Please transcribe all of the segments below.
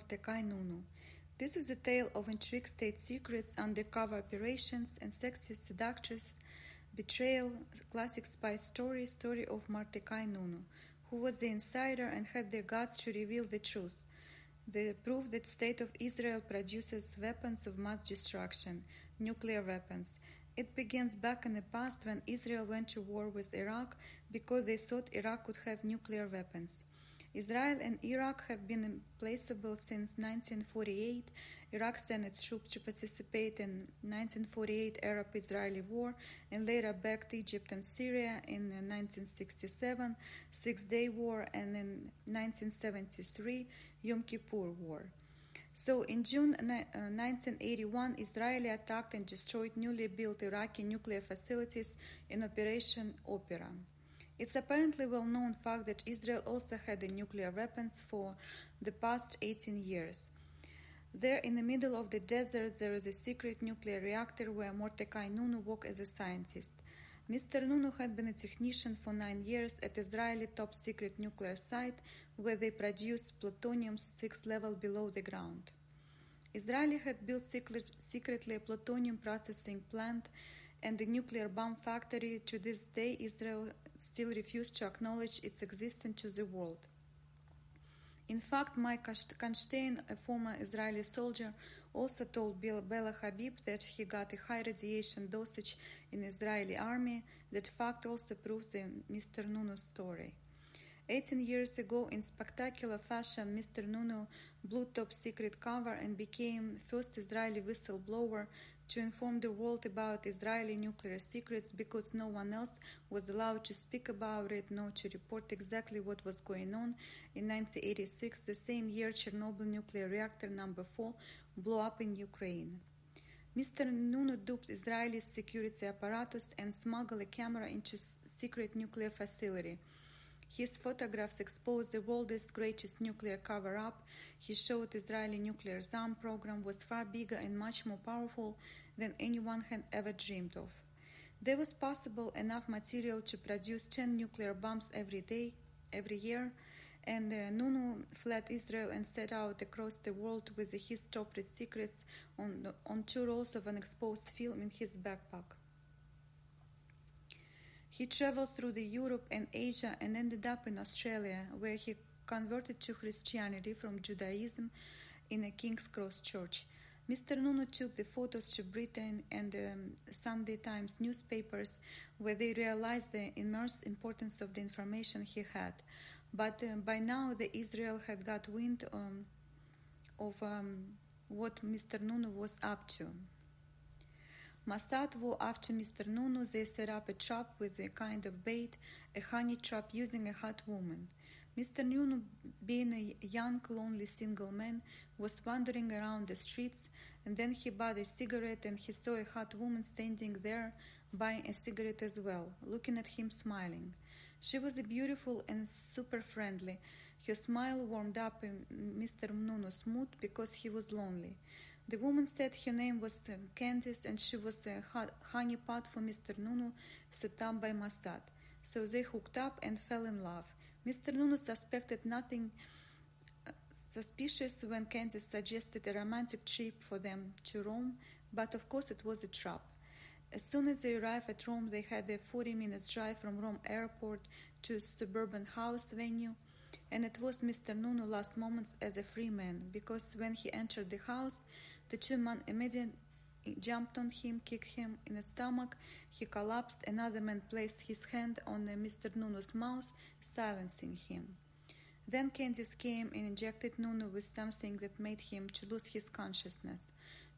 Mordecai Nunu. This is a tale of intrigue, state secrets, undercover operations, and sexy seductress, betrayal, classic spy story, story of Mordecai Nunu, who was the insider and had the guts to reveal the truth. The proof that state of Israel produces weapons of mass destruction, nuclear weapons. It begins back in the past when Israel went to war with Iraq because they thought Iraq could have nuclear weapons. Israel and Iraq have been implacable since 1948. Iraq sent its troops to participate in 1948 Arab-Israeli war and later backed Egypt and Syria in 1967 Six-Day War and in 1973 Yom Kippur War. So in June 1981, uh, Israeli attacked and destroyed newly built Iraqi nuclear facilities in Operation Opera. It's apparently well known fact that Israel also had nuclear weapons for the past 18 years. There, in the middle of the desert, there is a secret nuclear reactor where Mordecai Nunu worked as a scientist. Mr. Nunu had been a technician for nine years at Israeli top secret nuclear site where they produce plutonium six level below the ground. Israeli had built secret, secretly a plutonium processing plant and the nuclear bomb factory. To this day, Israel still refused to acknowledge its existence to the world. In fact, Mike Kanstein, a former Israeli soldier, also told Bella Habib that he got a high radiation dosage in Israeli army. That fact also proves the Mr. Nuno story. 18 years ago, in spectacular fashion, Mr. Nuno blew top secret cover and became first Israeli whistleblower to inform the world about Israeli nuclear secrets because no one else was allowed to speak about it nor to report exactly what was going on. In 1986, the same year, Chernobyl nuclear reactor number 4 blew up in Ukraine. Mr. Nunu duped Israeli security apparatus and smuggled a camera into secret nuclear facility. His photographs exposed the world's greatest nuclear cover-up. He showed Israeli nuclear arm program was far bigger and much more powerful than anyone had ever dreamed of. There was possible enough material to produce 10 nuclear bombs every day, every year, and uh, Nunu fled Israel and set out across the world with his top secrets on, on two rolls of unexposed film in his backpack. He traveled through the Europe and Asia and ended up in Australia, where he converted to Christianity from Judaism in a King's Cross church. Mr. Nuno took the photos to Britain and the um, Sunday Times newspapers, where they realized the immense importance of the information he had. But uh, by now, the Israel had got wind um, of um, what Mr. Nuno was up to. Were after Mr. Nunu. They set up a trap with a kind of bait, a honey trap using a hot woman. Mr. Nunu, being a young, lonely single man, was wandering around the streets, and then he bought a cigarette and he saw a hot woman standing there buying a cigarette as well, looking at him smiling. She was beautiful and super friendly. Her smile warmed up Mr. Nunu's mood because he was lonely. The woman said her name was uh, Candice and she was uh, a honey pot for Mr. Nunu up by Mossad. So they hooked up and fell in love. Mr. Nunu suspected nothing uh, suspicious when Candice suggested a romantic trip for them to Rome, but of course it was a trap. As soon as they arrived at Rome, they had a 40 minutes drive from Rome airport to a suburban house venue, and it was Mr. Nunu last moments as a free man, because when he entered the house, the two men immediately jumped on him, kicked him in the stomach. He collapsed. Another man placed his hand on uh, Mr. Nunu's mouth, silencing him. Then Candice came and injected Nunu with something that made him to lose his consciousness.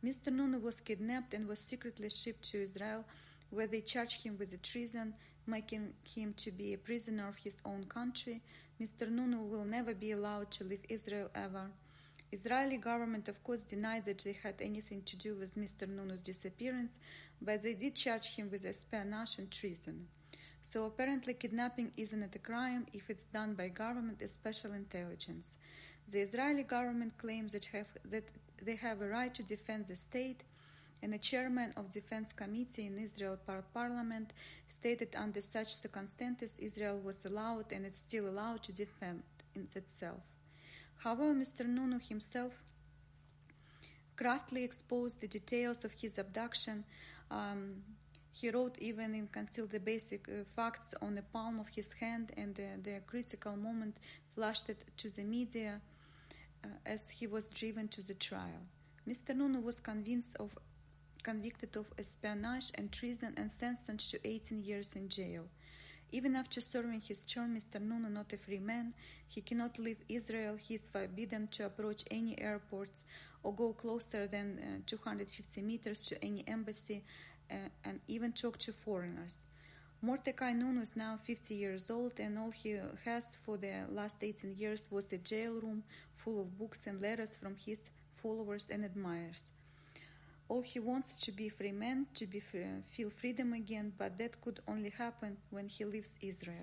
Mr. Nunu was kidnapped and was secretly shipped to Israel, where they charged him with treason, making him to be a prisoner of his own country. Mr. Nunu will never be allowed to leave Israel ever. Israeli government, of course, denied that they had anything to do with Mr. Nunu's disappearance, but they did charge him with espionage and treason. So apparently, kidnapping isn't a crime if it's done by government, special intelligence. The Israeli government claims that, have, that they have a right to defend the state, and the chairman of defense committee in Israel par- parliament stated under such circumstances Israel was allowed and it's still allowed to defend itself. However, Mr. Nunu himself craftily exposed the details of his abduction. Um, he wrote even and concealed the basic uh, facts on the palm of his hand, and the, the critical moment flashed it to the media uh, as he was driven to the trial. Mr. Nunu was convinced of, convicted of espionage and treason and sentenced to 18 years in jail. Even after serving his term, Mr. Nunu, not a free man, he cannot leave Israel. He is forbidden to approach any airports or go closer than uh, 250 meters to any embassy uh, and even talk to foreigners. Mordecai Nuno is now 50 years old, and all he has for the last 18 years was a jail room full of books and letters from his followers and admirers. All he wants to be free man, to be free, feel freedom again, but that could only happen when he leaves Israel.